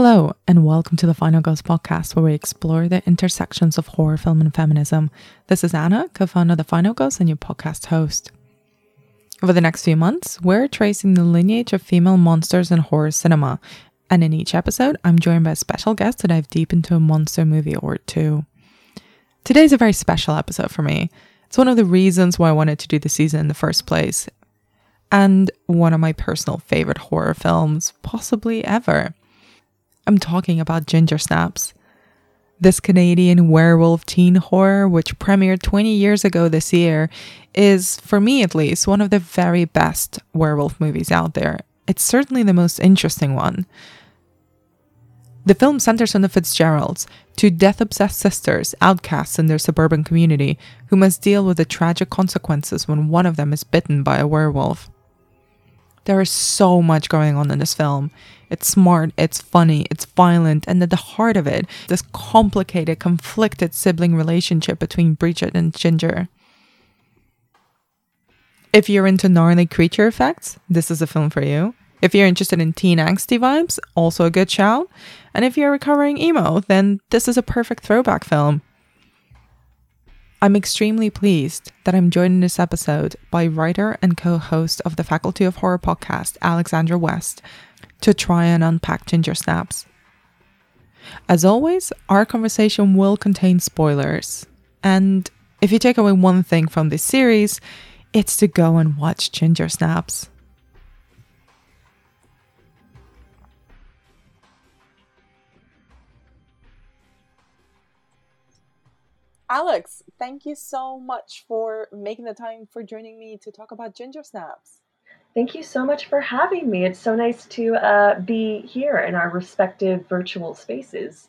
Hello, and welcome to the Final Girls podcast, where we explore the intersections of horror film and feminism. This is Anna, co founder of the Final Girls and your podcast host. Over the next few months, we're tracing the lineage of female monsters in horror cinema, and in each episode, I'm joined by a special guest to dive deep into a monster movie or two. Today's a very special episode for me. It's one of the reasons why I wanted to do the season in the first place, and one of my personal favorite horror films, possibly ever. I'm talking about Ginger Snaps. This Canadian werewolf teen horror, which premiered 20 years ago this year, is, for me at least, one of the very best werewolf movies out there. It's certainly the most interesting one. The film centers on the Fitzgeralds, two death obsessed sisters, outcasts in their suburban community, who must deal with the tragic consequences when one of them is bitten by a werewolf. There is so much going on in this film. It's smart, it's funny, it's violent, and at the heart of it, this complicated, conflicted sibling relationship between Bridget and Ginger. If you're into gnarly creature effects, this is a film for you. If you're interested in teen angsty vibes, also a good shout. And if you're recovering emo, then this is a perfect throwback film. I'm extremely pleased that I'm joined in this episode by writer and co host of the Faculty of Horror podcast, Alexandra West, to try and unpack Ginger Snaps. As always, our conversation will contain spoilers. And if you take away one thing from this series, it's to go and watch Ginger Snaps. Alex, thank you so much for making the time for joining me to talk about Ginger Snaps. Thank you so much for having me. It's so nice to uh, be here in our respective virtual spaces.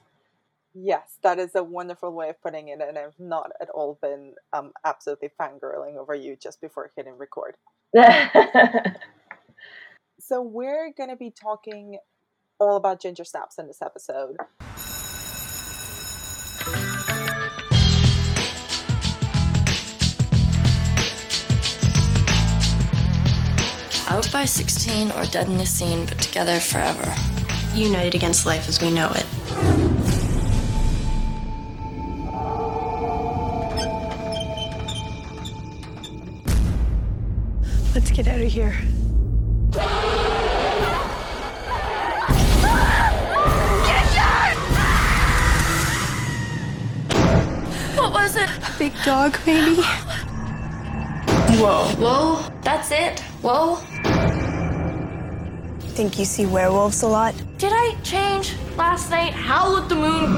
Yes, that is a wonderful way of putting it, and I've not at all been um, absolutely fangirling over you just before hitting record. so, we're going to be talking all about ginger snaps in this episode. Out by 16 or dead in the scene, but together forever. United against life as we know it. Let's get out of here. What was it? A big dog, maybe? Whoa. Whoa, that's it. Whoa. Think you see werewolves a lot? Did I change last night? Howl at the moon.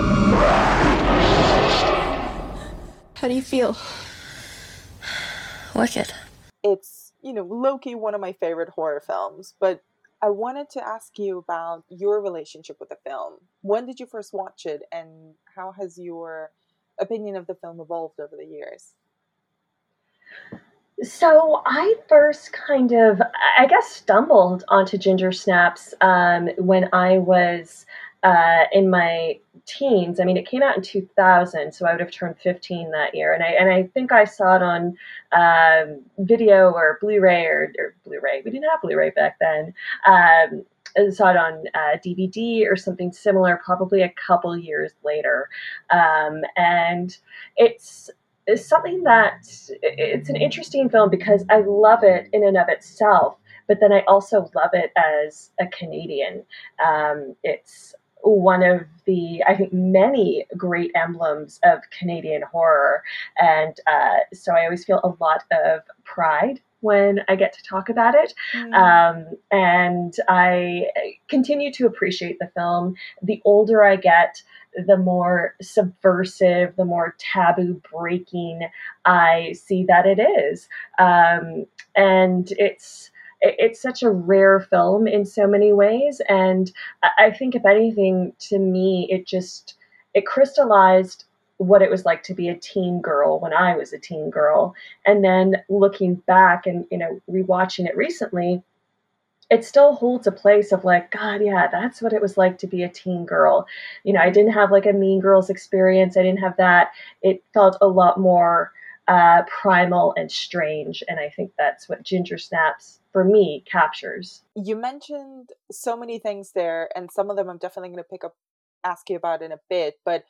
How do you feel? Wicked. It's, you know, Loki, one of my favorite horror films, but I wanted to ask you about your relationship with the film. When did you first watch it, and how has your opinion of the film evolved over the years? So I first kind of, I guess, stumbled onto Ginger Snaps um, when I was uh, in my teens. I mean, it came out in 2000, so I would have turned 15 that year, and I and I think I saw it on um, video or Blu-ray or, or, Blu-ray. We didn't have Blu-ray back then. Um, saw it on uh, DVD or something similar, probably a couple years later, um, and it's is something that it's an interesting film because I love it in and of itself, but then I also love it as a Canadian. Um, it's one of the, I think, many great emblems of Canadian horror. And uh, so I always feel a lot of pride when I get to talk about it. Mm. Um, and I continue to appreciate the film. The older I get, the more subversive, the more taboo breaking I see that it is. Um, and it's it's such a rare film in so many ways. And I think, if anything, to me, it just it crystallized what it was like to be a teen girl when I was a teen girl. And then looking back and you know rewatching it recently, it still holds a place of like, God, yeah, that's what it was like to be a teen girl. You know, I didn't have like a Mean Girls experience. I didn't have that. It felt a lot more uh, primal and strange. And I think that's what Ginger Snaps, for me, captures. You mentioned so many things there, and some of them I'm definitely going to pick up, ask you about in a bit. But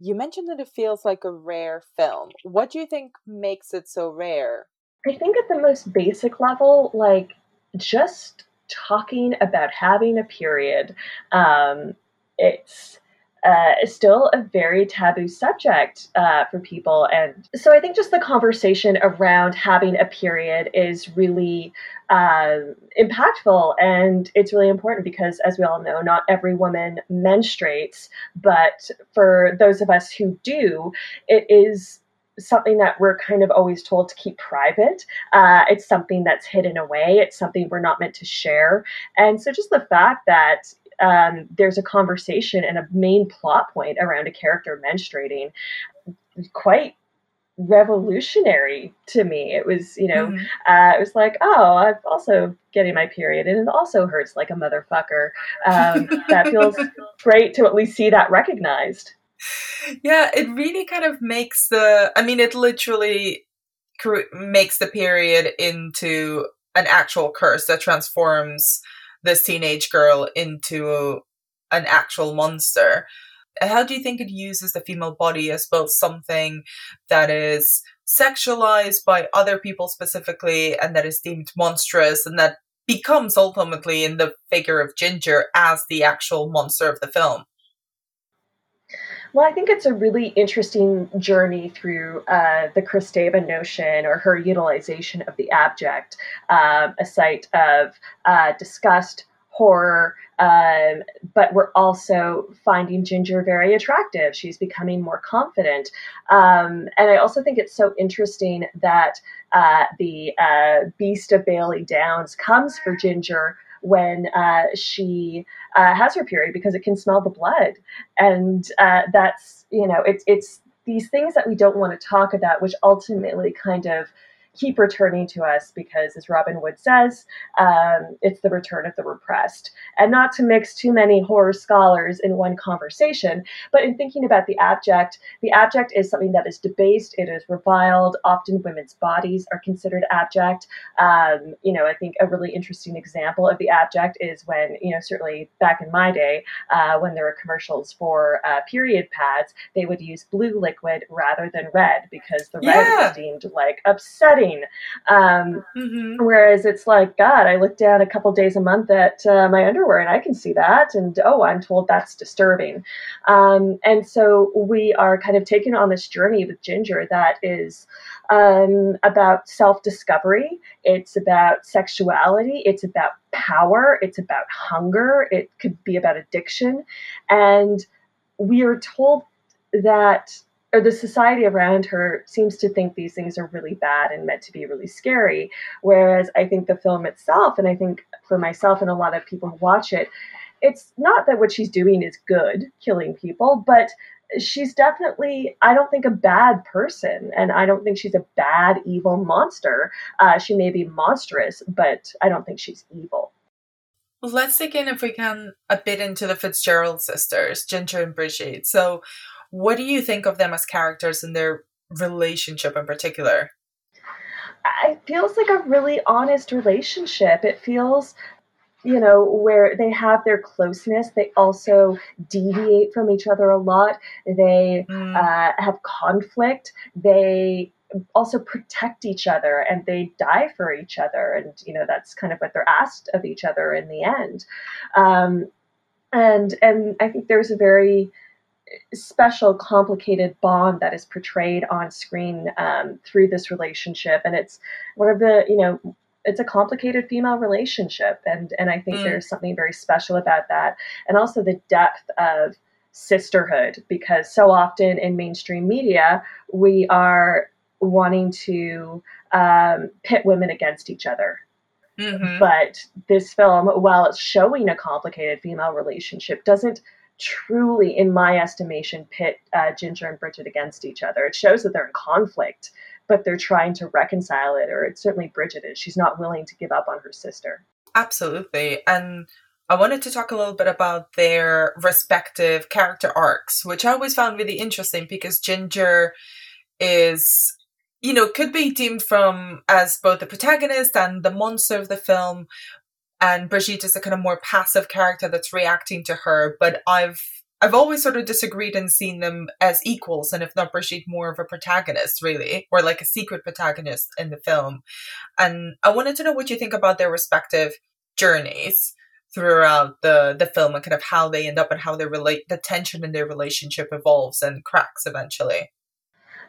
you mentioned that it feels like a rare film. What do you think makes it so rare? I think at the most basic level, like just talking about having a period, um, it's uh, still a very taboo subject uh, for people. And so I think just the conversation around having a period is really uh, impactful and it's really important because, as we all know, not every woman menstruates. But for those of us who do, it is something that we're kind of always told to keep private. Uh, it's something that's hidden away. It's something we're not meant to share. And so, just the fact that um, there's a conversation and a main plot point around a character menstruating, quite revolutionary to me. It was, you know, mm-hmm. uh, it was like, oh, I'm also getting my period, and it also hurts like a motherfucker. Um, that feels great to at least see that recognized. Yeah, it really kind of makes the. I mean, it literally makes the period into an actual curse that transforms this teenage girl into an actual monster. How do you think it uses the female body as both something that is sexualized by other people specifically and that is deemed monstrous and that becomes ultimately in the figure of Ginger as the actual monster of the film? Well, I think it's a really interesting journey through uh, the Kristeva notion or her utilization of the abject, um, a site of uh, disgust, horror, um, but we're also finding Ginger very attractive. She's becoming more confident. Um, and I also think it's so interesting that uh, the uh, Beast of Bailey Downs comes for Ginger when uh, she uh, has her period because it can smell the blood, and uh, that's you know it's it's these things that we don't want to talk about, which ultimately kind of keep returning to us because, as Robin Wood says, um, it's the return of the repressed. And not to mix too many horror scholars in one conversation, but in thinking about the abject, the abject is something that is debased, it is reviled. Often women's bodies are considered abject. Um, you know, I think a really interesting example of the abject is when, you know, certainly back in my day, uh, when there were commercials for uh, period pads, they would use blue liquid rather than red because the yeah. red was deemed like upsetting um, mm-hmm. Whereas it's like, God, I look down a couple days a month at uh, my underwear and I can see that. And oh, I'm told that's disturbing. Um, and so we are kind of taken on this journey with Ginger that is um, about self discovery, it's about sexuality, it's about power, it's about hunger, it could be about addiction. And we are told that or the society around her seems to think these things are really bad and meant to be really scary. Whereas I think the film itself, and I think for myself and a lot of people who watch it, it's not that what she's doing is good, killing people, but she's definitely, I don't think, a bad person. And I don't think she's a bad, evil monster. Uh, she may be monstrous, but I don't think she's evil. Let's dig in, if we can, a bit into the Fitzgerald sisters, Ginger and Bridget. So, what do you think of them as characters and their relationship in particular? It feels like a really honest relationship. It feels you know, where they have their closeness, they also deviate from each other a lot. They mm. uh, have conflict. They also protect each other and they die for each other. And, you know, that's kind of what they're asked of each other in the end. Um, and, and I think there's a very, special, complicated bond that is portrayed on screen um, through this relationship. And it's one of the, you know, it's a complicated female relationship. And, and I think mm. there's something very special about that. And also the depth of sisterhood, because so often in mainstream media, we are wanting to um, pit women against each other. Mm-hmm. But this film, while it's showing a complicated female relationship, doesn't truly, in my estimation, pit uh, Ginger and Bridget against each other. It shows that they're in conflict, but they're trying to reconcile it, or it's certainly Bridget is. She's not willing to give up on her sister. Absolutely. And I wanted to talk a little bit about their respective character arcs, which I always found really interesting because Ginger is you know, could be deemed from as both the protagonist and the monster of the film, and Brigitte is a kind of more passive character that's reacting to her. But I've I've always sort of disagreed and seen them as equals, and if not Brigitte, more of a protagonist, really, or like a secret protagonist in the film. And I wanted to know what you think about their respective journeys throughout the the film and kind of how they end up and how they relate the tension in their relationship evolves and cracks eventually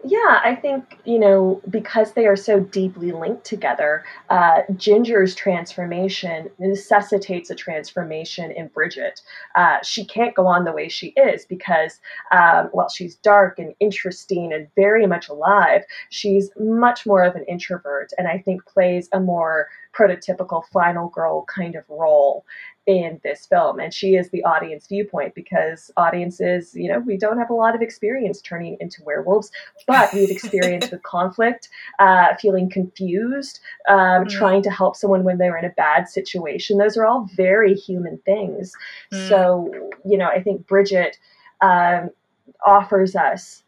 yeah, I think, you know, because they are so deeply linked together, uh, Ginger's transformation necessitates a transformation in Bridget. Uh, she can't go on the way she is because, um, while she's dark and interesting and very much alive, she's much more of an introvert and I think plays a more prototypical final girl kind of role in this film and she is the audience viewpoint because audiences you know we don't have a lot of experience turning into werewolves but we've experienced with conflict uh, feeling confused um, mm. trying to help someone when they're in a bad situation those are all very human things mm. so you know i think bridget um, offers us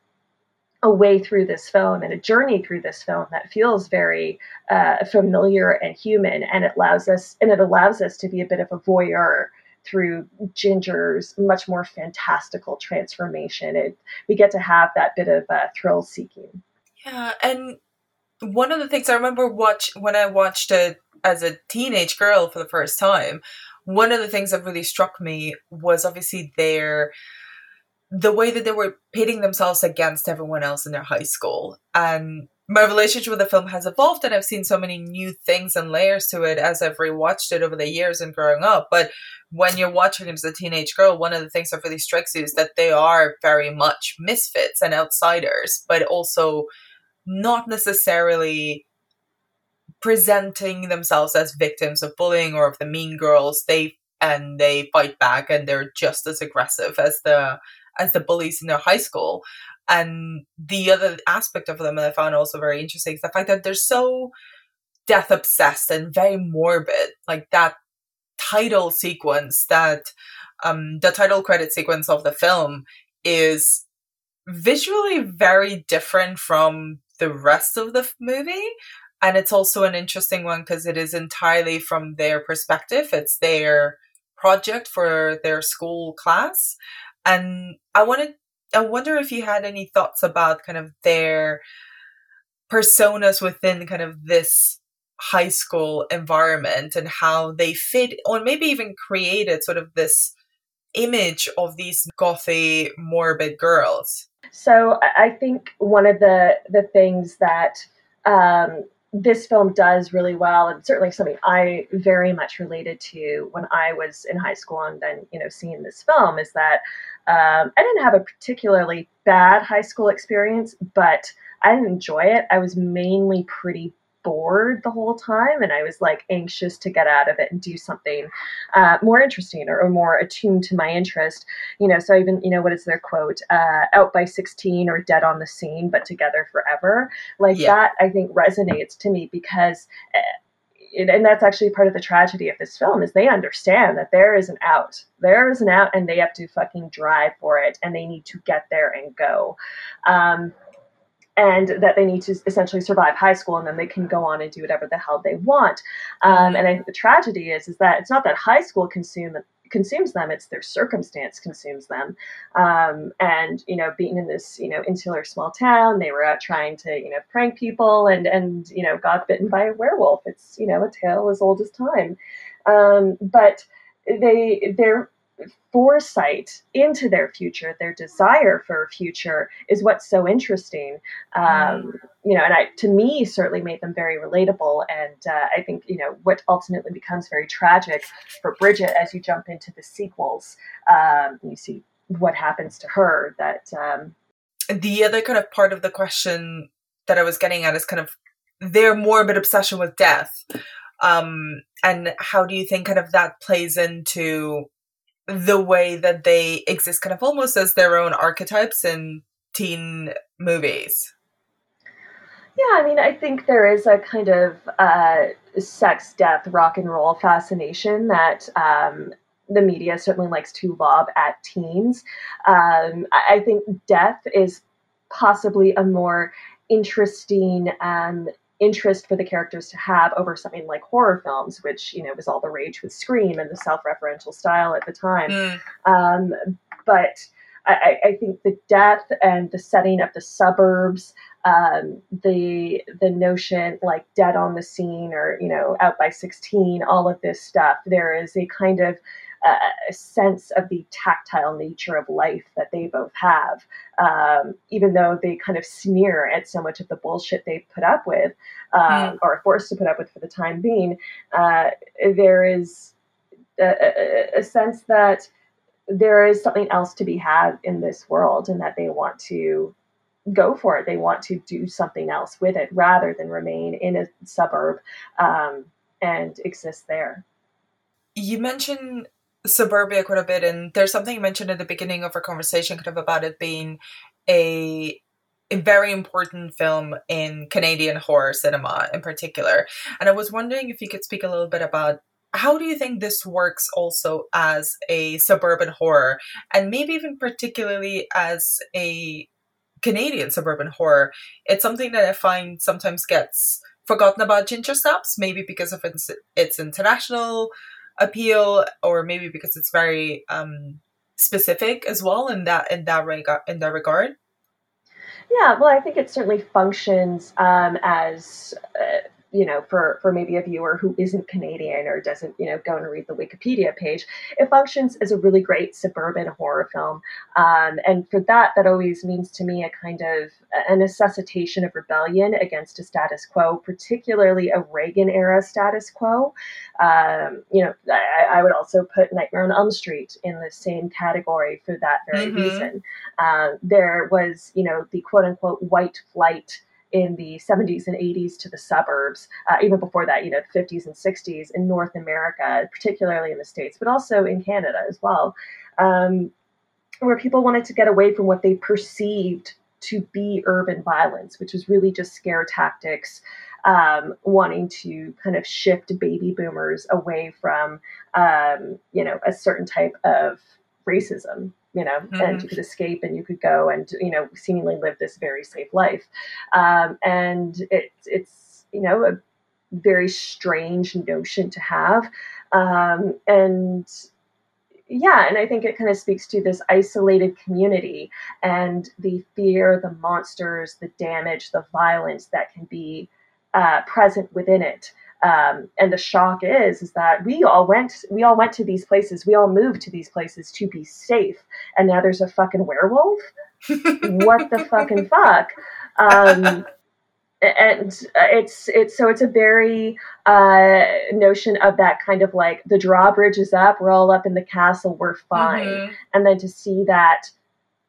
a way through this film and a journey through this film that feels very uh, familiar and human. And it allows us and it allows us to be a bit of a voyeur through ginger's much more fantastical transformation. It, we get to have that bit of uh, thrill seeking. Yeah and one of the things i remember watch when i watched it as a teenage girl for the first time one of the things that really struck me was obviously their the way that they were pitting themselves against everyone else in their high school. And my relationship with the film has evolved, and I've seen so many new things and layers to it as I've rewatched it over the years and growing up. But when you're watching it as a teenage girl, one of the things that really strikes you is that they are very much misfits and outsiders, but also not necessarily presenting themselves as victims of bullying or of the mean girls. They and they fight back and they're just as aggressive as the as the bullies in their high school. And the other aspect of them that I found also very interesting is the fact that they're so death obsessed and very morbid. Like that title sequence, that um, the title credit sequence of the film is visually very different from the rest of the movie. And it's also an interesting one because it is entirely from their perspective. It's their project for their school class. And I wanted, I wonder if you had any thoughts about kind of their personas within kind of this high school environment and how they fit, or maybe even created sort of this image of these gothy, morbid girls. So I think one of the the things that um, this film does really well, and certainly something I very much related to when I was in high school and then you know seeing this film is that um, I didn't have a particularly bad high school experience, but I didn't enjoy it. I was mainly pretty bored the whole time and I was like anxious to get out of it and do something uh, more interesting or, or, more attuned to my interest. You know, so even, you know, what is their quote? Uh, out by 16 or dead on the scene, but together forever. Like yeah. that, I think resonates to me because. And that's actually part of the tragedy of this film is they understand that there is an out. There is an out and they have to fucking drive for it and they need to get there and go. Um, and that they need to essentially survive high school and then they can go on and do whatever the hell they want. Um, and i think the tragedy is is that it's not that high school consume consumes them it's their circumstance consumes them. Um, and you know being in this you know insular small town they were out trying to you know prank people and and you know got bitten by a werewolf. It's you know a tale as old as time. Um, but they they're foresight into their future, their desire for a future, is what's so interesting. Um, mm. You know, and I, to me, certainly made them very relatable. And uh, I think you know what ultimately becomes very tragic for Bridget as you jump into the sequels. Um, you see what happens to her. That um, the other kind of part of the question that I was getting at is kind of their morbid obsession with death. Um, and how do you think kind of that plays into the way that they exist kind of almost as their own archetypes in teen movies. Yeah, I mean, I think there is a kind of uh, sex, death, rock and roll fascination that um, the media certainly likes to lob at teens. Um, I think death is possibly a more interesting um, interest for the characters to have over something like horror films, which you know was all the rage with Scream and the self-referential style at the time. Mm. Um, but I, I, think the death and the setting of the suburbs, um, the the notion like dead on the scene or you know out by sixteen, all of this stuff. There is a kind of a sense of the tactile nature of life that they both have, um, even though they kind of sneer at so much of the bullshit they put up with um, mm. or are forced to put up with for the time being. Uh, there is a, a, a sense that there is something else to be had in this world and that they want to go for it. They want to do something else with it rather than remain in a suburb um, and exist there. You mentioned suburbia quite a bit, and there's something you mentioned at the beginning of our conversation, kind of about it being a a very important film in Canadian horror cinema in particular. And I was wondering if you could speak a little bit about how do you think this works also as a suburban horror and maybe even particularly as a Canadian suburban horror? It's something that I find sometimes gets forgotten about Ginger Snaps, maybe because of its, its international appeal or maybe because it's very um, specific as well in that in that regard in that regard? Yeah well i think it certainly functions um, as uh, you know, for, for maybe a viewer who isn't Canadian or doesn't, you know, go and read the Wikipedia page, it functions as a really great suburban horror film. Um, and for that, that always means to me a kind of a necessitation of rebellion against a status quo, particularly a Reagan era status quo. Um, you know, I, I, would also put Nightmare on Elm Street in the same category for that very mm-hmm. reason. Uh, there was, you know, the quote unquote white flight in the 70s and 80s to the suburbs, uh, even before that, you know, the 50s and 60s in North America, particularly in the States, but also in Canada as well, um, where people wanted to get away from what they perceived to be urban violence, which was really just scare tactics, um, wanting to kind of shift baby boomers away from, um, you know, a certain type of racism you know, mm-hmm. and you could escape and you could go and, you know, seemingly live this very safe life. Um, and it, it's, you know, a very strange notion to have. Um, and yeah, and I think it kind of speaks to this isolated community and the fear, the monsters, the damage, the violence that can be uh, present within it. Um, and the shock is is that we all went we all went to these places. We all moved to these places to be safe. And now there's a fucking werewolf? What the fucking fuck? Um, and it's it's so it's a very uh, notion of that kind of like the drawbridge is up we're all up in the castle we're fine. Mm-hmm. and then to see that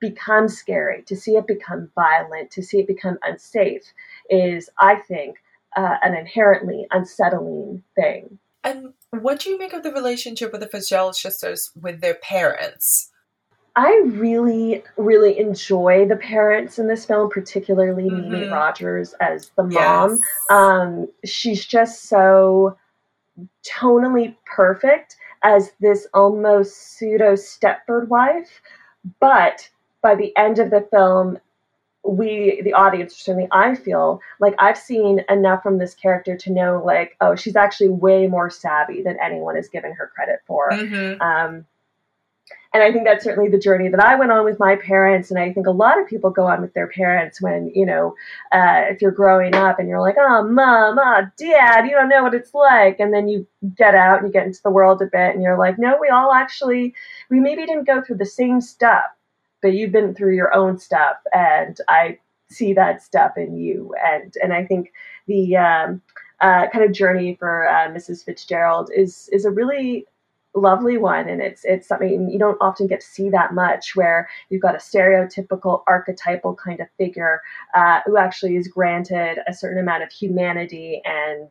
become scary to see it become violent to see it become unsafe is i think uh, an inherently unsettling thing. And what do you make of the relationship with the Fitzgerald sisters with their parents? I really, really enjoy the parents in this film, particularly mm-hmm. Mimi Rogers as the mom. Yes. Um, she's just so tonally perfect as this almost pseudo Stepford wife. But by the end of the film, we the audience certainly i feel like i've seen enough from this character to know like oh she's actually way more savvy than anyone is giving her credit for mm-hmm. um, and i think that's certainly the journey that i went on with my parents and i think a lot of people go on with their parents when you know uh, if you're growing up and you're like oh mom oh dad you don't know what it's like and then you get out and you get into the world a bit and you're like no we all actually we maybe didn't go through the same stuff but you've been through your own stuff and i see that stuff in you. And and i think the um, uh, kind of journey for uh, mrs fitzgerald is is a really lovely one. And it's it's something you don't often get to see that much where you've got a stereotypical archetypal kind of figure uh, who actually is granted a certain amount of humanity and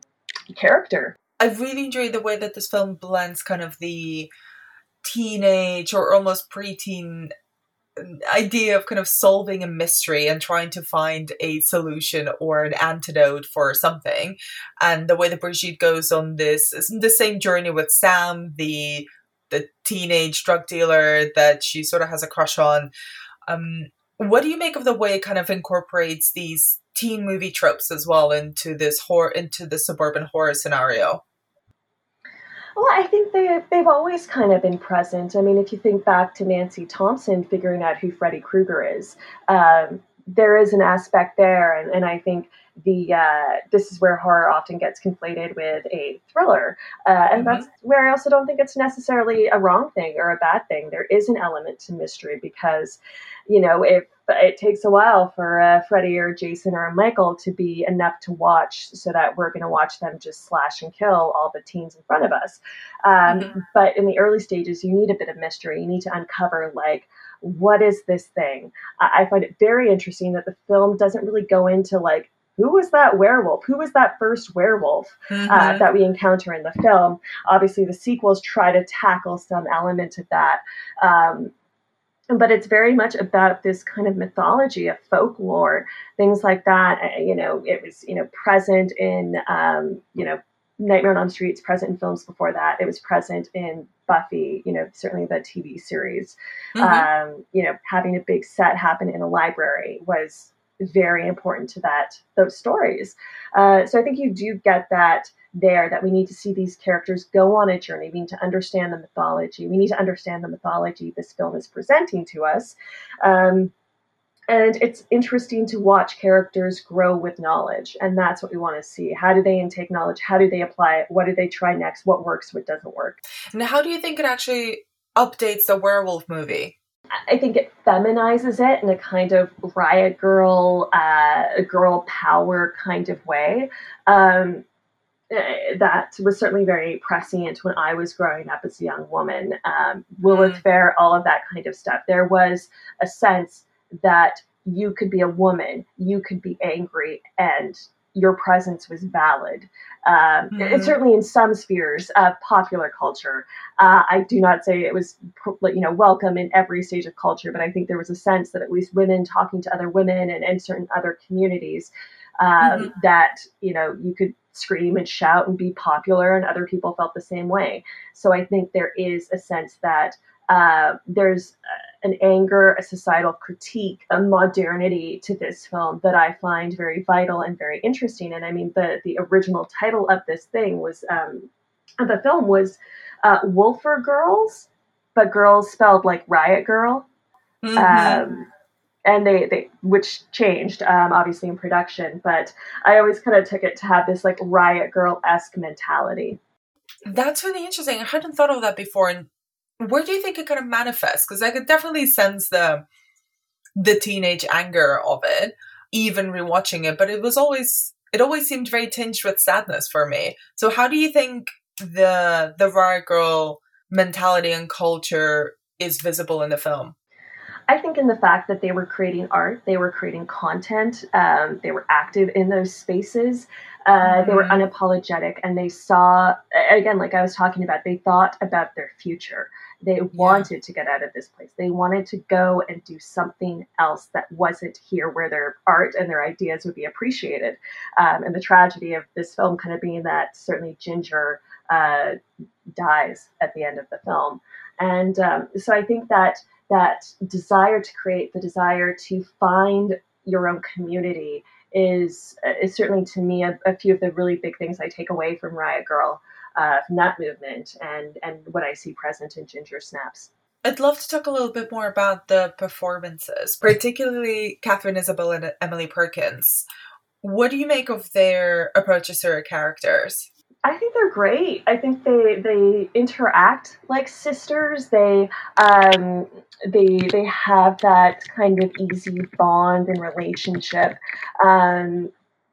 character. I really enjoyed the way that this film blends kind of the teenage or almost preteen idea of kind of solving a mystery and trying to find a solution or an antidote for something. And the way that Brigitte goes on this is the same journey with Sam, the the teenage drug dealer that she sort of has a crush on. Um, what do you make of the way it kind of incorporates these teen movie tropes as well into this horror into the suburban horror scenario? Well, I think they they've always kind of been present. I mean, if you think back to Nancy Thompson figuring out who Freddy Krueger is, um, there is an aspect there, and, and I think the uh, this is where horror often gets conflated with a thriller, uh, and mm-hmm. that's where I also don't think it's necessarily a wrong thing or a bad thing. There is an element to mystery because, you know, if it takes a while for uh, Freddy or Jason or Michael to be enough to watch, so that we're going to watch them just slash and kill all the teens in front of us. Um, mm-hmm. But in the early stages, you need a bit of mystery. You need to uncover like what is this thing? I find it very interesting that the film doesn't really go into like who was that werewolf? Who was that first werewolf uh, mm-hmm. uh, that we encounter in the film? Obviously, the sequels try to tackle some element of that. Um, but it's very much about this kind of mythology of folklore, things like that. Uh, you know, it was you know present in um, you know Nightmare on Elm Street. Present in films before that. It was present in Buffy. You know, certainly the TV series. Mm-hmm. Um, you know, having a big set happen in a library was very important to that those stories. Uh, so I think you do get that there that we need to see these characters go on a journey. We need to understand the mythology. We need to understand the mythology this film is presenting to us. Um, and it's interesting to watch characters grow with knowledge. And that's what we want to see. How do they intake knowledge? How do they apply it? What do they try next? What works? What doesn't work? And how do you think it actually updates the werewolf movie? I think it feminizes it in a kind of riot girl, uh, girl power kind of way. Um, eh, that was certainly very prescient when I was growing up as a young woman. Um, Lilith mm. Fair, all of that kind of stuff. There was a sense that you could be a woman, you could be angry, and your presence was valid. Um, mm-hmm. certainly in some spheres of popular culture. Uh, I do not say it was, you know, welcome in every stage of culture, but I think there was a sense that at least women talking to other women and, and certain other communities um, mm-hmm. that you know you could scream and shout and be popular, and other people felt the same way. So I think there is a sense that uh, there's an anger, a societal critique, a modernity to this film that I find very vital and very interesting. And I mean, the the original title of this thing was um, the film was uh, Wolfer Girls, but girls spelled like riot girl. Mm-hmm. Um, and they, they which changed um, obviously in production but i always kind of took it to have this like riot girl esque mentality that's really interesting i hadn't thought of that before and where do you think it kind of manifests? Because I could definitely sense the the teenage anger of it, even rewatching it. But it was always it always seemed very tinged with sadness for me. So how do you think the the riot girl mentality and culture is visible in the film? I think in the fact that they were creating art, they were creating content, um, they were active in those spaces. Uh. They were mm-hmm. unapologetic, and they saw again, like I was talking about, they thought about their future. They wanted yeah. to get out of this place. They wanted to go and do something else that wasn't here where their art and their ideas would be appreciated. Um, and the tragedy of this film kind of being that certainly Ginger uh, dies at the end of the film. And um, so I think that that desire to create, the desire to find your own community is, is certainly to me a, a few of the really big things I take away from Riot Girl uh, from that movement and and what I see present in Ginger Snaps. I'd love to talk a little bit more about the performances, particularly Katharine Isabelle and Emily Perkins. What do you make of their approaches to their characters? I think they're great. I think they they interact like sisters. They um, they they have that kind of easy bond and relationship, um,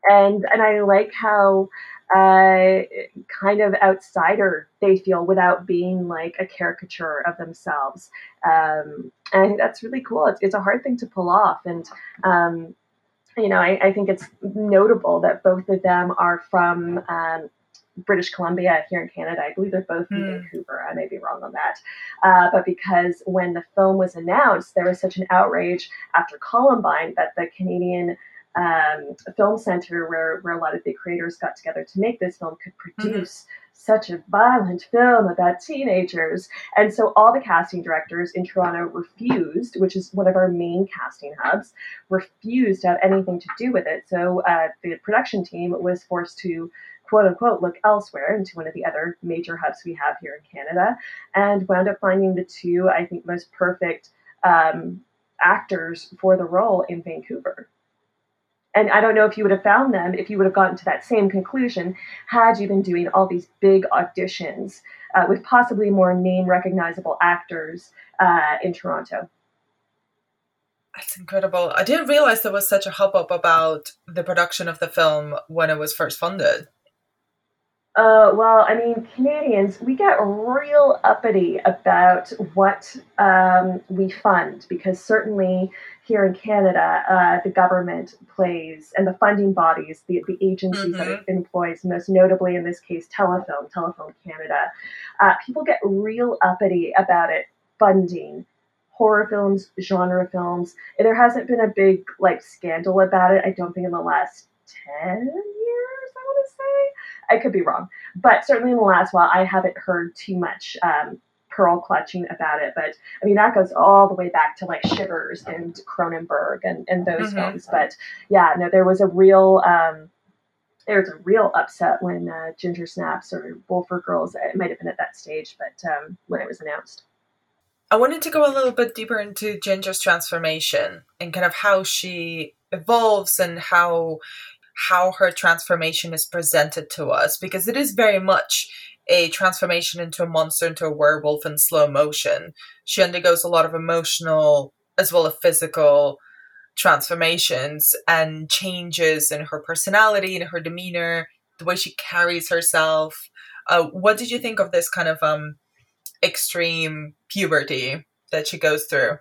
and and I like how uh, kind of outsider they feel without being like a caricature of themselves. Um, and I think that's really cool. It's, it's a hard thing to pull off. And, um, you know, I, I, think it's notable that both of them are from um, British Columbia here in Canada. I believe they're both from mm. Vancouver. I may be wrong on that. Uh, but because when the film was announced, there was such an outrage after Columbine that the Canadian um, film center where, where a lot of the creators got together to make this film could mm-hmm. produce mm-hmm. such a violent film about teenagers. And so all the casting directors in Toronto refused, which is one of our main casting hubs, refused to have anything to do with it. So uh, the production team was forced to quote unquote look elsewhere into one of the other major hubs we have here in Canada and wound up finding the two, I think, most perfect um, actors for the role in Vancouver. And I don't know if you would have found them if you would have gotten to that same conclusion had you been doing all these big auditions uh, with possibly more name recognizable actors uh, in Toronto. That's incredible. I didn't realize there was such a hubbub about the production of the film when it was first funded. Uh, well, I mean, Canadians, we get real uppity about what um, we fund because certainly here in Canada, uh, the government plays and the funding bodies, the, the agencies mm-hmm. that it employs, most notably in this case, Telefilm, Telefilm Canada, uh, people get real uppity about it funding horror films, genre films. There hasn't been a big like scandal about it, I don't think, in the last 10 say I could be wrong, but certainly in the last while, I haven't heard too much um, pearl clutching about it. But I mean, that goes all the way back to like Shivers and Cronenberg and, and those mm-hmm. films. But yeah, no, there was a real. Um, there was a real upset when uh, Ginger Snaps or Wolford Girls, it might have been at that stage, but um, when it was announced. I wanted to go a little bit deeper into Ginger's transformation and kind of how she evolves and how how her transformation is presented to us because it is very much a transformation into a monster, into a werewolf in slow motion. She undergoes a lot of emotional as well as physical transformations and changes in her personality, in her demeanor, the way she carries herself. Uh, what did you think of this kind of um, extreme puberty that she goes through?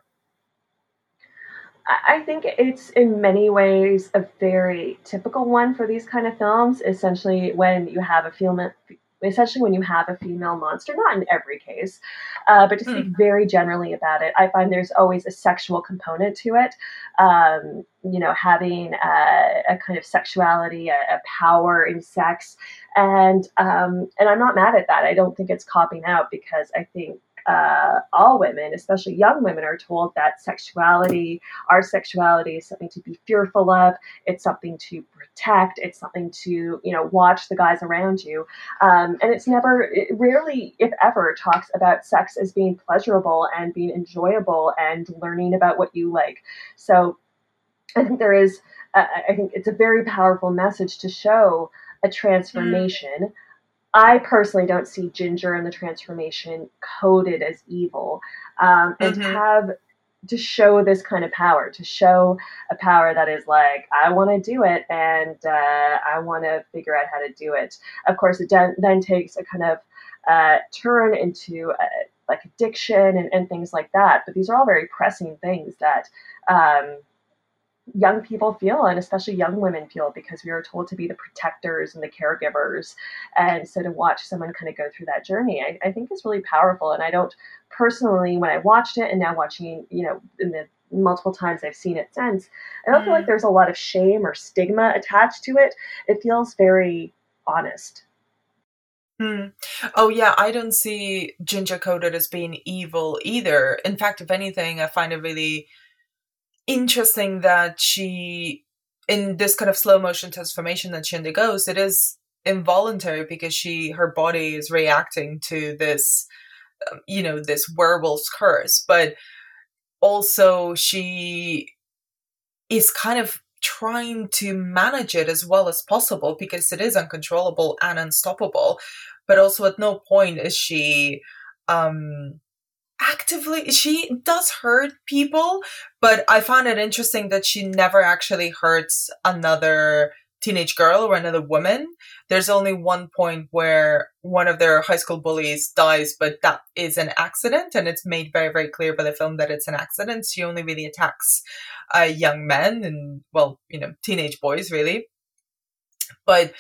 I think it's in many ways a very typical one for these kind of films. Essentially, when you have a female, essentially when you have a female monster, not in every case, uh, but to speak mm. very generally about it, I find there's always a sexual component to it. Um, you know, having a, a kind of sexuality, a, a, power in sex, and um, and I'm not mad at that. I don't think it's copping out because I think uh, all women, especially young women, are told that sexuality, our sexuality, is something to be fearful of. It's something to protect. It's something to you know watch the guys around you, um, and it's never, it rarely, if ever, talks about sex as being pleasurable and being enjoyable and learning about what you like. So, I think there is. Uh, I think it's a very powerful message to show a transformation. Mm I personally don't see Ginger and the transformation coded as evil. Um, and mm-hmm. to have to show this kind of power, to show a power that is like, I want to do it and uh, I want to figure out how to do it. Of course, it then, then takes a kind of uh, turn into uh, like addiction and, and, things like that. But these are all very pressing things that um, young people feel and especially young women feel because we are told to be the protectors and the caregivers and so to watch someone kind of go through that journey I, I, think is really powerful and i don't personally when i watched it and now watching you know in the multiple times i've seen it since i don't mm. feel like mm. there's a lot of shame or stigma attached to it it feels very honest Hmm. Oh yeah, I don't see Ginger coded as being evil either. In fact, if anything, I find it really interesting that she in this kind of slow motion transformation that she undergoes it is involuntary because she her body is reacting to this um, you know this werewolf's curse. But also she is kind of trying to manage it as well as possible because it is uncontrollable and unstoppable. But also at no point is she um actively she does hurt people but i found it interesting that she never actually hurts another teenage girl or another woman. There's only one point where one of their high school bullies dies but that is an accident and it's made very very clear by the film that it's an accident. She only really attacks uh, young men and well you know teenage boys really. But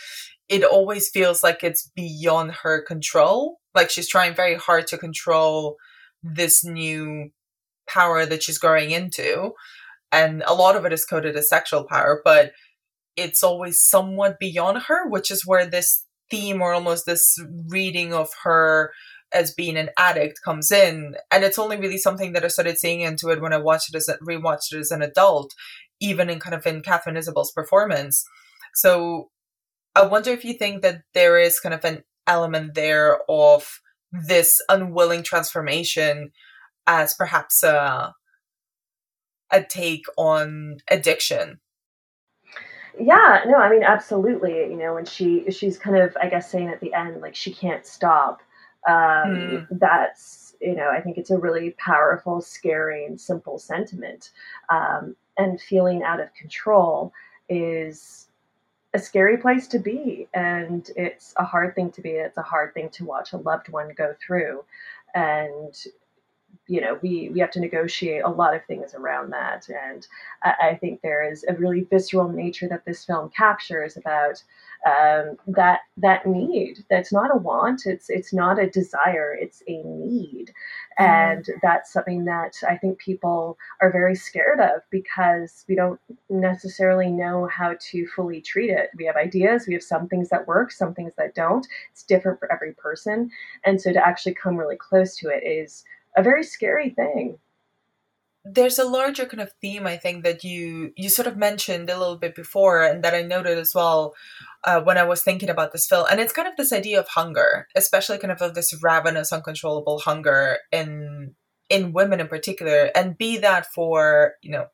it always feels like it's beyond her control. Like she's trying very hard to control this new power that she's growing into. And a lot of it is coded as sexual power, but it's always somewhat beyond her, which is where this theme or almost this reading of her as being an addict comes in and it's only really something that i started seeing into it when i watched it as a rewatched it as an adult even in kind of in Katharine Isabelle's performance so i wonder if you think that there is kind of an element there of this unwilling transformation as perhaps a a take on addiction yeah no i mean absolutely you know when she she's kind of i guess saying at the end like she can't stop um mm. that's you know i think it's a really powerful scary and simple sentiment um and feeling out of control is a scary place to be and it's a hard thing to be. It's a hard thing to watch a loved one go through and you know we we have to negotiate a lot of things around that and I, I think there is a really visceral nature that this film captures about um, that that need that's not a want it's it's not a desire it's a need. Mm-hmm. and that's something that i think people are very scared of because we don't necessarily know how to fully treat it. We have ideas we have some things that work some things that don't. It's different for every person. And so to actually come really close to it is a very scary thing there's a larger kind of theme i think that you you sort of mentioned a little bit before and that i noted as well uh, when i was thinking about this film. And it's kind of this idea of hunger especially kind of of this ravenous uncontrollable hunger in in women in particular. And be that for you know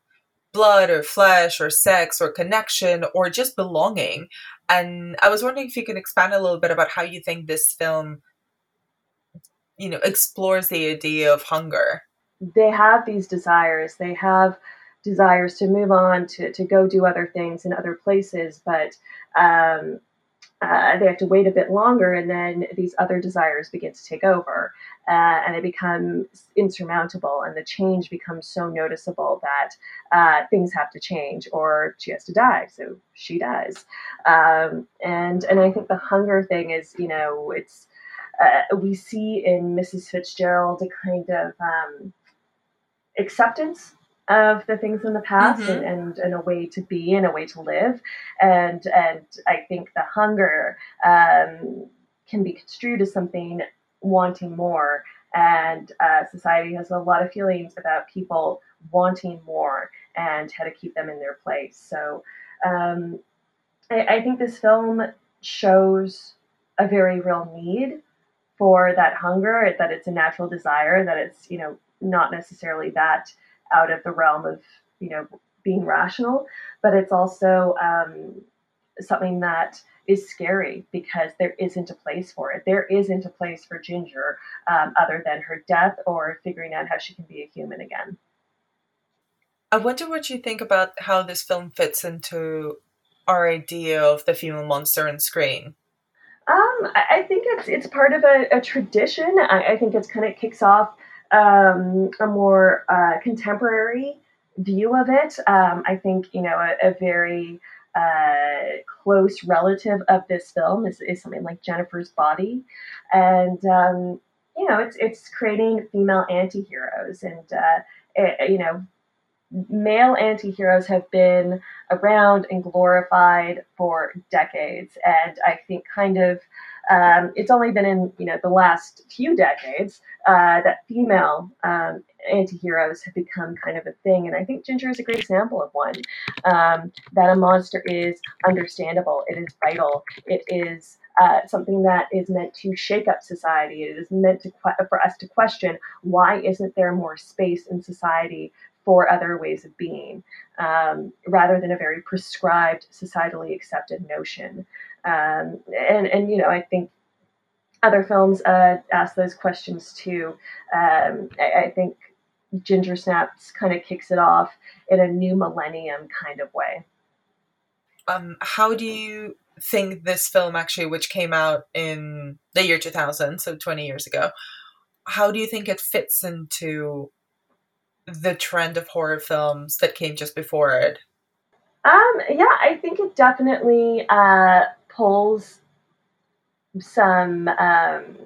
blood or flesh or sex or connection or just belonging. And i was wondering if you could expand a little bit about how you think this film you know explores the idea of hunger they have these desires they have desires to move on to, to go do other things in other places but um, uh, they have to wait a bit longer and then these other desires begin to take over uh, and they become insurmountable and the change becomes so noticeable that uh, things have to change or she has to die so she dies um, and and i think the hunger thing is you know it's uh, we see in Mrs. Fitzgerald a kind of um, acceptance of the things in the past mm-hmm. and, and, and, a way to be and a way to live. And, and I think the hunger um, can be construed as something wanting more. And uh, society has a lot of feelings about people wanting more and how to keep them in their place. So um, I, I think this film shows a very real need for that hunger, that it's a natural desire, that it's, you know, not necessarily that out of the realm of, you know, being rational, but it's also um, something that is scary because there isn't a place for it. There isn't a place for Ginger um, other than her death or figuring out how she can be a human again. I wonder what you think about how this film fits into our idea of the female monster on screen. Um, I think it's it's part of a, a tradition. I, I, think it's kind of kicks off um, a more uh, contemporary view of it. Um, I think you know a, a very uh, close relative of this film is, is something like Jennifer's Body, and um, you know it's it's creating female anti-heroes. And uh, it, you know male anti-heroes have been around and glorified for decades. And i think kind of um, it's only been in you know the last few decades uh, that female um, anti-heroes have become kind of a thing and i think ginger is a great example of one um, that a monster is understandable it is vital it is uh, something that is meant to shake up society. It is meant to for us to question why isn't there more space in society for other ways of being um, rather than a very prescribed, societally accepted notion. Um, and, and, you know, I think other films uh, ask those questions too. Um, I, I, think Ginger Snaps kind of kicks it off in a new millennium kind of way. Um, how do you think this film actually, which came out in the year 2000, so 20 years ago, how do you think it fits into the trend of horror films that came just before it? Um, yeah, I think it definitely uh, pulls some um,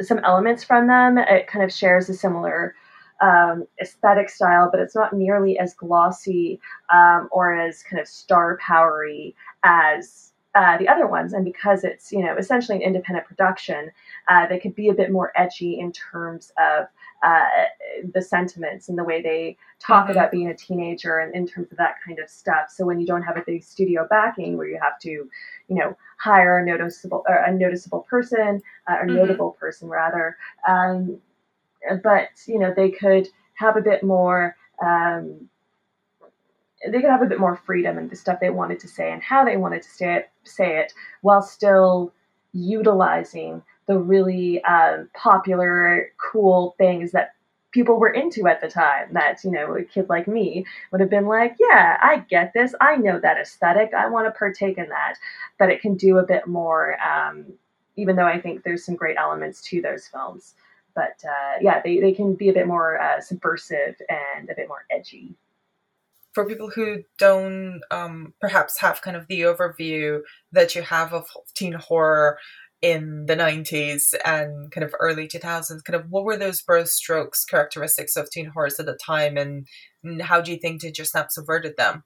some elements from them. It kind of shares a similar um, aesthetic style, but it's not nearly as glossy um, or as kind of star powery as uh, the other ones, and because it's you know essentially an independent production, uh, they could be a bit more edgy in terms of uh, the sentiments and the way they talk mm-hmm. about being a teenager and in terms of that kind of stuff. So when you don't have a big studio backing where you have to, you know, hire a noticeable or a noticeable person uh, or mm-hmm. notable person rather, um, but you know they could have a bit more. Um, they could have a bit more freedom in the stuff they wanted to say and how they wanted to say it, say it while still utilizing the really um, popular, cool things that people were into at the time. That, you know, a kid like me would have been like, yeah, I get this. I know that aesthetic. I want to partake in that. But it can do a bit more, um, even though I think there's some great elements to those films. But uh, yeah, they, they can be a bit more uh, subversive and a bit more edgy for people who don't um, perhaps have kind of the overview that you have of teen horror in the 90s and kind of early 2000s kind of what were those broad strokes characteristics of teen horrors at the time and, and how do you think Ginger Snap subverted them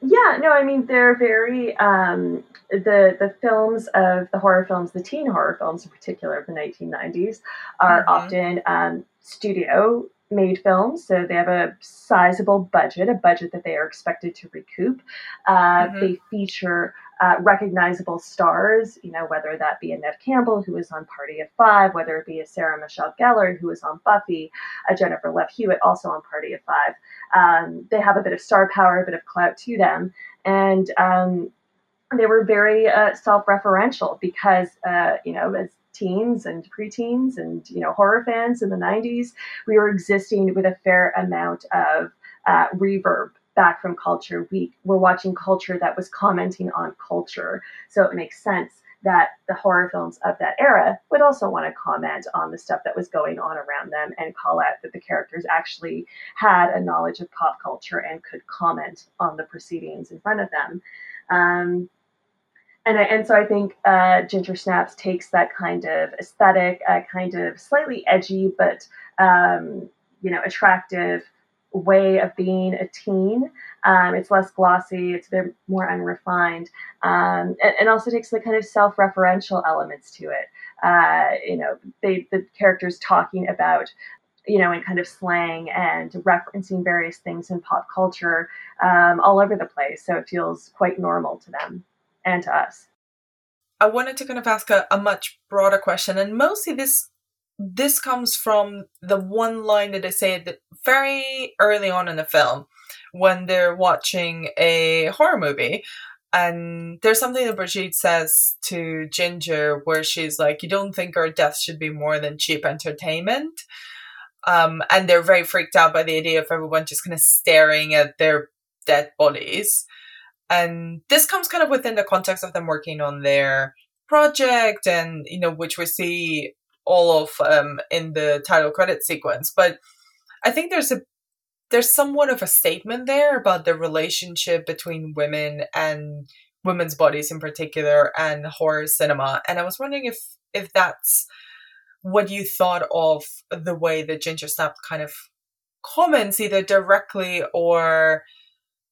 yeah no i mean they're very um, the the films of the horror films the teen horror films in particular of the 1990s are mm-hmm. often um, studio made films, so they have a sizable budget, a budget that they are expected to recoup. Uh, mm-hmm. They feature uh, recognizable stars, you know, whether that be a Neve Campbell, who was on Party of Five, whether it be a Sarah Michelle Gellar, who was on Buffy, a Jennifer Love Hewitt, also on Party of Five. Um, they have a bit of star power, a bit of clout to them, and um, they were very uh, self-referential because, uh, you know, as teens and preteens and you know horror fans in the 90s we were existing with a fair amount of uh, reverb back from culture we were watching culture that was commenting on culture so it makes sense that the horror films of that era would also want to comment on the stuff that was going on around them and call out that the characters actually had a knowledge of pop culture and could comment on the proceedings in front of them. Um, and I, and so I think uh, Ginger Snaps takes that kind of aesthetic, uh, kind of slightly edgy but um, you know attractive way of being a teen. Um, it's less glossy, it's a bit more unrefined, um, and, and, also takes the kind of self-referential elements to it. Uh, you know, they, the characters talking about you know, in kind of slang and referencing various things in pop culture um, all over the place. So it feels quite normal to them and to us. I wanted to kind of ask a, a much broader question, and mostly this this comes from the one line that they say that very early on in the film when they're watching a horror movie. And there's something that Brigitte says to Ginger where she's like, You don't think our death should be more than cheap entertainment? Um, and they're very freaked out by the idea of everyone just kind of staring at their dead bodies. And this comes kind of within the context of them working on their project and, you know, which we see all of um, in the title credit sequence. But I think there's a there's somewhat of a statement there about the relationship between women and women's bodies in particular and horror cinema. And I was wondering if if that's what you thought of the way that Ginger Snap kind of comments either directly or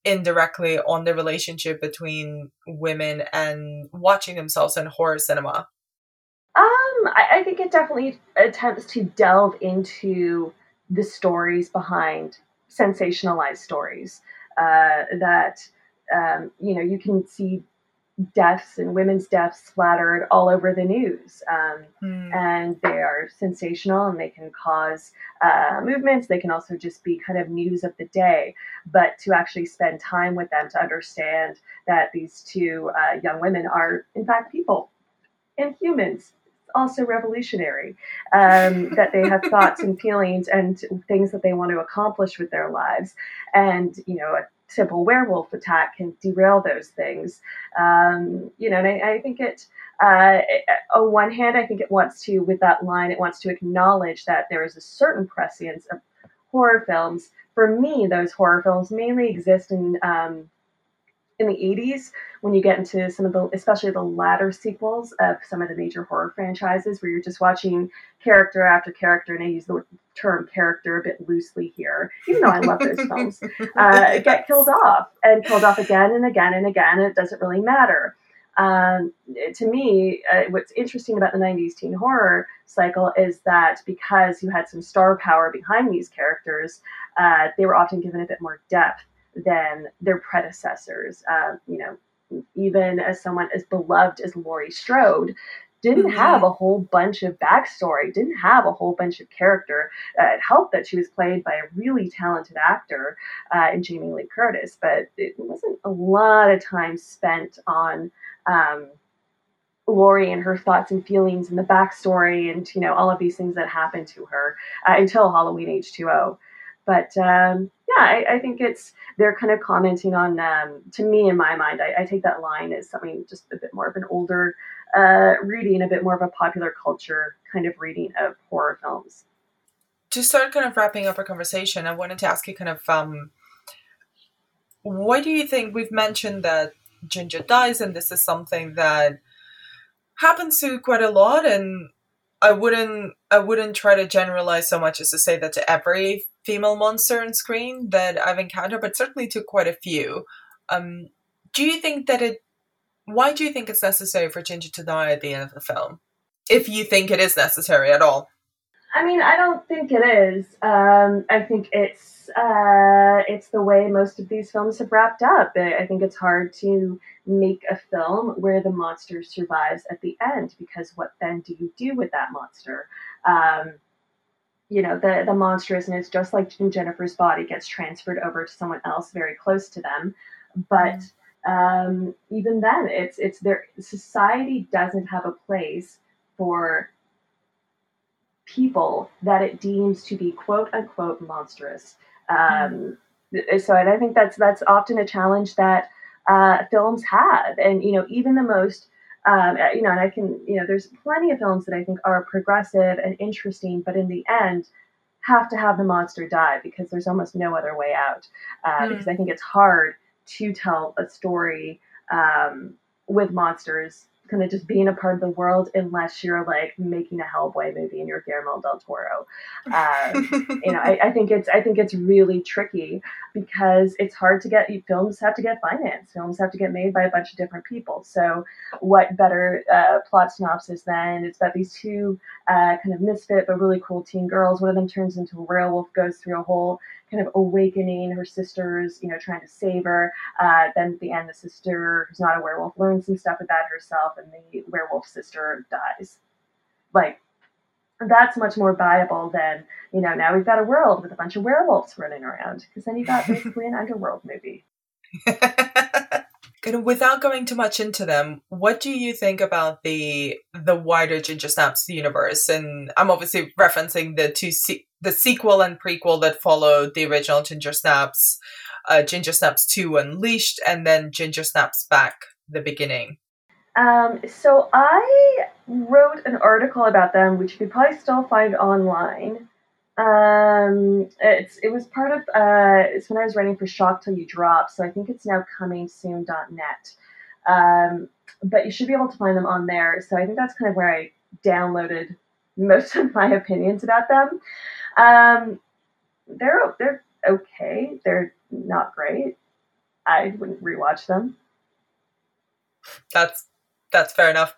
indirectly on the relationship between women and watching themselves in horror cinema? I, I think it definitely attempts to delve into the stories behind sensationalized stories uh, that um, you know you can see deaths and women's deaths splattered all over the news. Um, mm. And they are sensational and they can cause uh, movements. They can also just be kind of news of the day. But to actually spend time with them to understand that these two uh, young women are, in fact, people and humans. Also revolutionary, um, that they have thoughts and feelings and things that they want to accomplish with their lives, and you know, a simple werewolf attack can derail those things. Um, you know, and I, I think it, uh, on one hand, I think it wants to, with that line, it wants to acknowledge that there is a certain prescience of horror films. For me, those horror films mainly exist in um, in the 80s when you get into some of the especially the latter sequels of some of the major horror franchises where you're just watching character after character and i use the term character a bit loosely here even though i love those films uh, get killed off and killed off again and again and again and it doesn't really matter. Um, to me, uh, what's interesting about the 90s teen horror cycle is that because you had some star power behind these characters, uh, they were often given a bit more depth than their predecessors. Uh, you know, even as someone as beloved as Laurie Strode, didn't mm-hmm. have a whole bunch of backstory, didn't have a whole bunch of character. Uh, it helped that she was played by a really talented actor uh, in Jamie Lee Curtis, but it wasn't a lot of time spent on um, Laurie and her thoughts and feelings and the backstory and you know all of these things that happened to her uh, until Halloween H2O. But um, yeah, I, I, think it's they're kind of commenting on. Um, to me, in my mind, I, I, take that line as something just a bit more of an older uh, reading, a bit more of a popular culture kind of reading of horror films. To start kind of wrapping up our conversation, I wanted to ask you kind of um, what do you think? We've mentioned that Ginger dies, and this is something that happens to quite a lot. And I wouldn't I wouldn't try to generalize so much as to say that to every female monster on screen that I've encountered, but certainly to quite a few. Um, do you think that it? Why do you think it's necessary for Ginger to die at the end of the film? If you think it is necessary at all. I mean, I don't think it is. Um, I think it's uh, it's the way most of these films have wrapped up. I think it's hard to make a film where the monster survives at the end because what then do you do with that monster? Um, you know, the the monstrousness, just like Jennifer's body, gets transferred over to someone else very close to them. But um, even then, it's it's their society doesn't have a place for people that it deems to be quote unquote monstrous. Um, mm. So, and I think that's that's often a challenge that uh, films have, and you know, even the most. Um, you know, and I can, you know, there's plenty of films that I think are progressive and interesting, but in the end, have to have the monster die because there's almost no other way out. Uh, mm. Because I think it's hard to tell a story um, with monsters kind of just being a part of the world unless you're like making a Hellboy movie and you're Guillermo del Toro. Um, you know, I, I, think it's I think it's really tricky because it's hard to get films have to get financed. Films have to get made by a bunch of different people. So what better uh, plot synopsis than it's about these two uh, kind of misfit but really cool teen girls. One of them turns into a werewolf, goes through a whole kind of awakening. Her sister's, you know, trying to save her. Uh, then at the end, the sister, who's not a werewolf, learns some stuff about herself, and the werewolf sister dies. Like, that's much more viable than, you know, now we've got a world with a bunch of werewolves running around. Because then you've got basically an underworld movie. without going too much into them, what do you think about the the wider Ginger Snaps universe? And I'm obviously referencing the two se- the sequel and prequel that followed the original Ginger Snaps, uh, Ginger Snaps Two Unleashed, and then Ginger Snaps Back, the beginning. Um, so I wrote an article about them, which you could probably still find online. Um, it's it was part of uh, it's when I was writing for Shock Till You Drop, so I think it's now coming soon.net. Um, but you should be able to find them on there. So I think that's kind of where I downloaded most of my opinions about them. Um, they're they're okay. They're not great. I wouldn't rewatch them. That's that's fair enough.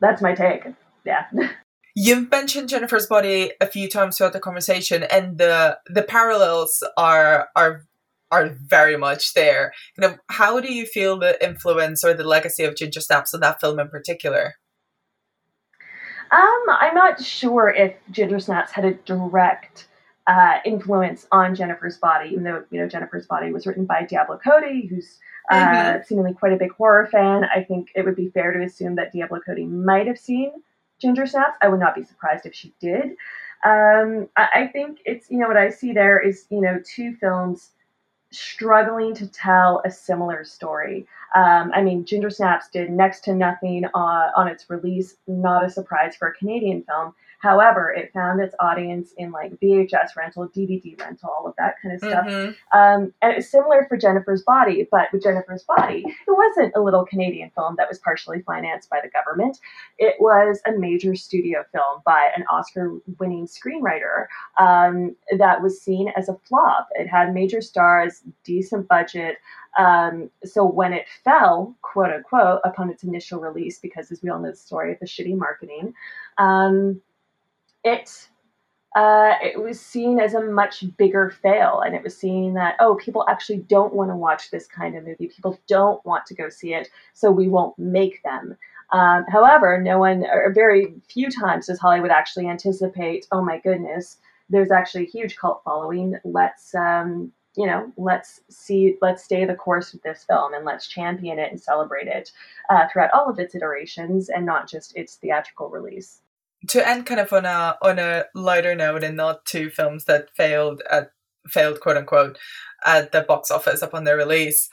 That's my take. Yeah. You've mentioned Jennifer's body a few times throughout the conversation, and the the parallels are are are very much there. You know, how do you feel the influence or the legacy of Ginger Snaps in that film in particular? Um, I'm not sure if Ginger Snaps had a direct uh, influence on Jennifer's body, even though you know Jennifer's body was written by Diablo Cody, who's uh, mm-hmm. seemingly quite a big horror fan. I think it would be fair to assume that Diablo Cody might have seen Ginger Snaps. I would not be surprised if she did. Um, I, I think it's, you know, what I see there is, you know, two films struggling to tell a similar story. Um, I mean, Ginger Snaps did next to nothing uh, on its release, not a surprise for a Canadian film. However, it found its audience in like VHS rental, DVD rental, all of that kind of stuff. Mhm. Um, and it was similar for Jennifer's Body, but with Jennifer's Body, it wasn't a little Canadian film that was partially financed by the government. It was a major studio film by an Oscar winning screenwriter um, that was seen as a flop. It had major stars, decent budget. Um, so when it fell, quote unquote, upon its initial release, because as we all know the story of the shitty marketing, um, it uh, it was seen as a much bigger fail, and it was seen that oh, people actually don't want to watch this kind of movie. People don't want to go see it, so we won't make them. Um, however, no one, or very few times, does Hollywood actually anticipate. Oh my goodness, there's actually a huge cult following. Let's um, you know, let's see, let's stay the course with this film and let's champion it and celebrate it uh, throughout all of its iterations and not just its theatrical release. To end kind of on a on a lighter note and not two films that failed at failed quote unquote at the box office upon their release.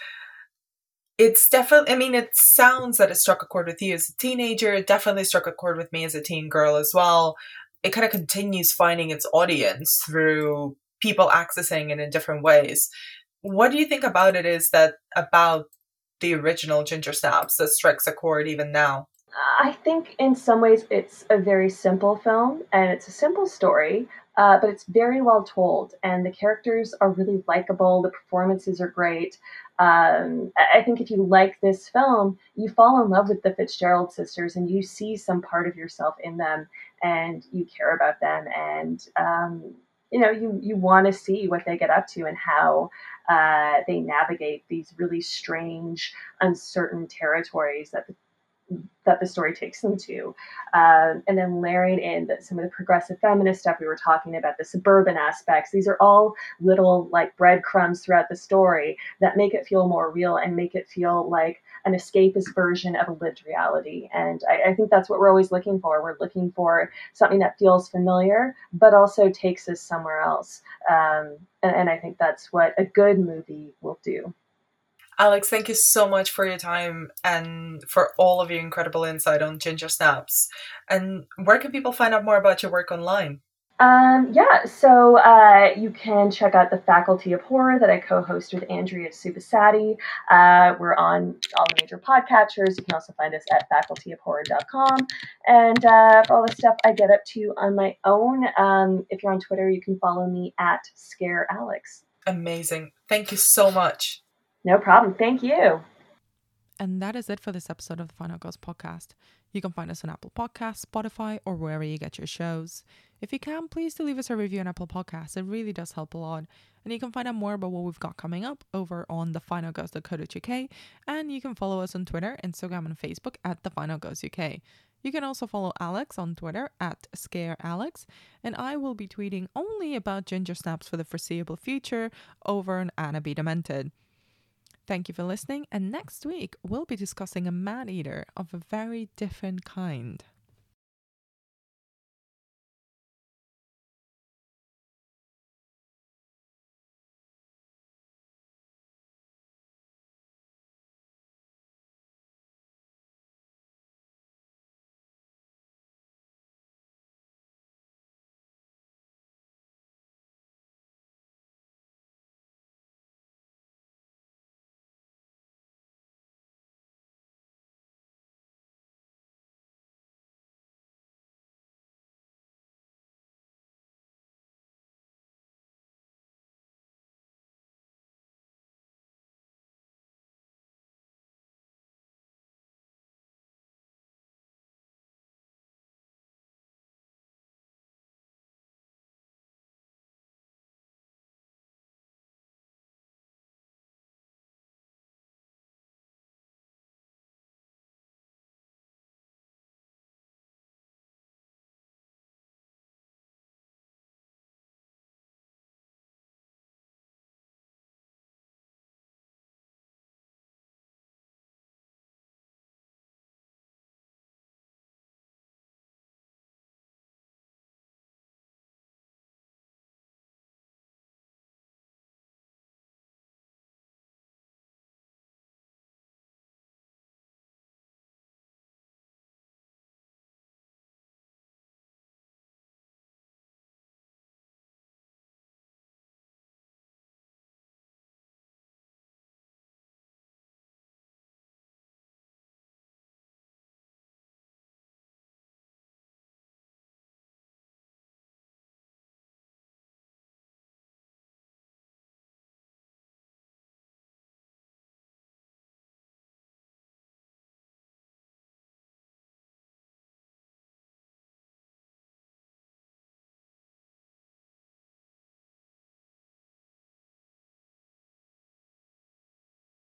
It's definitely I mean it sounds that it struck a chord with you as a teenager, it definitely struck a chord with me as a teen girl as well. It kind of continues finding its audience through people accessing it in different ways. What do you think about it is that about the original Ginger Snaps that strikes a chord even now? I think in some ways it's a very simple film and it's a simple story, uh, but it's very well told and the characters are really likable. The performances are great. Um, I think if you like this film, you fall in love with the Fitzgerald sisters and you see some part of yourself in them and you care about them and um, you know you you want to see what they get up to and how uh, they navigate these really strange, uncertain territories that the that the story takes them to. Um, and then layering in the, some of the progressive feminist stuff we were talking about, the suburban aspects. These are all little like breadcrumbs throughout the story that make it feel more real and make it feel like an escapist version of a lived reality. And I, I think that's what we're always looking for. We're looking for something that feels familiar, but also takes us somewhere else. Um, and, and I think that's what a good movie will do. Alex, thank you so much for your time and for all of your incredible insight on Ginger Snaps. And where can people find out more about your work online? Um, yeah, so uh, you can check out the Faculty of Horror that I co-host with Andrea Subissati. Uh, we're on all the major podcatchers. You can also find us at facultyofhorror.com. And uh, for all the stuff I get up to on my own, um, if you're on Twitter, you can follow me at Scare Alex. Amazing. Thank you so much. No problem. Thank you. And that is it for this episode of the Final Girls podcast. You can find us on Apple Podcasts, Spotify, or wherever you get your shows. If you can, please do leave us a review on Apple Podcasts. It really does help a lot. And you can find out more about what we've got coming up over on thefinalgirls.co.uk. And you can follow us on Twitter, Instagram, and Facebook at The Final Girls UK. You can also follow Alex on Twitter at ScareAlex, and I will be tweeting only about ginger snaps for the foreseeable future over on Anna Be Demented. Thank you for listening, and next week we'll be discussing a man eater of a very different kind.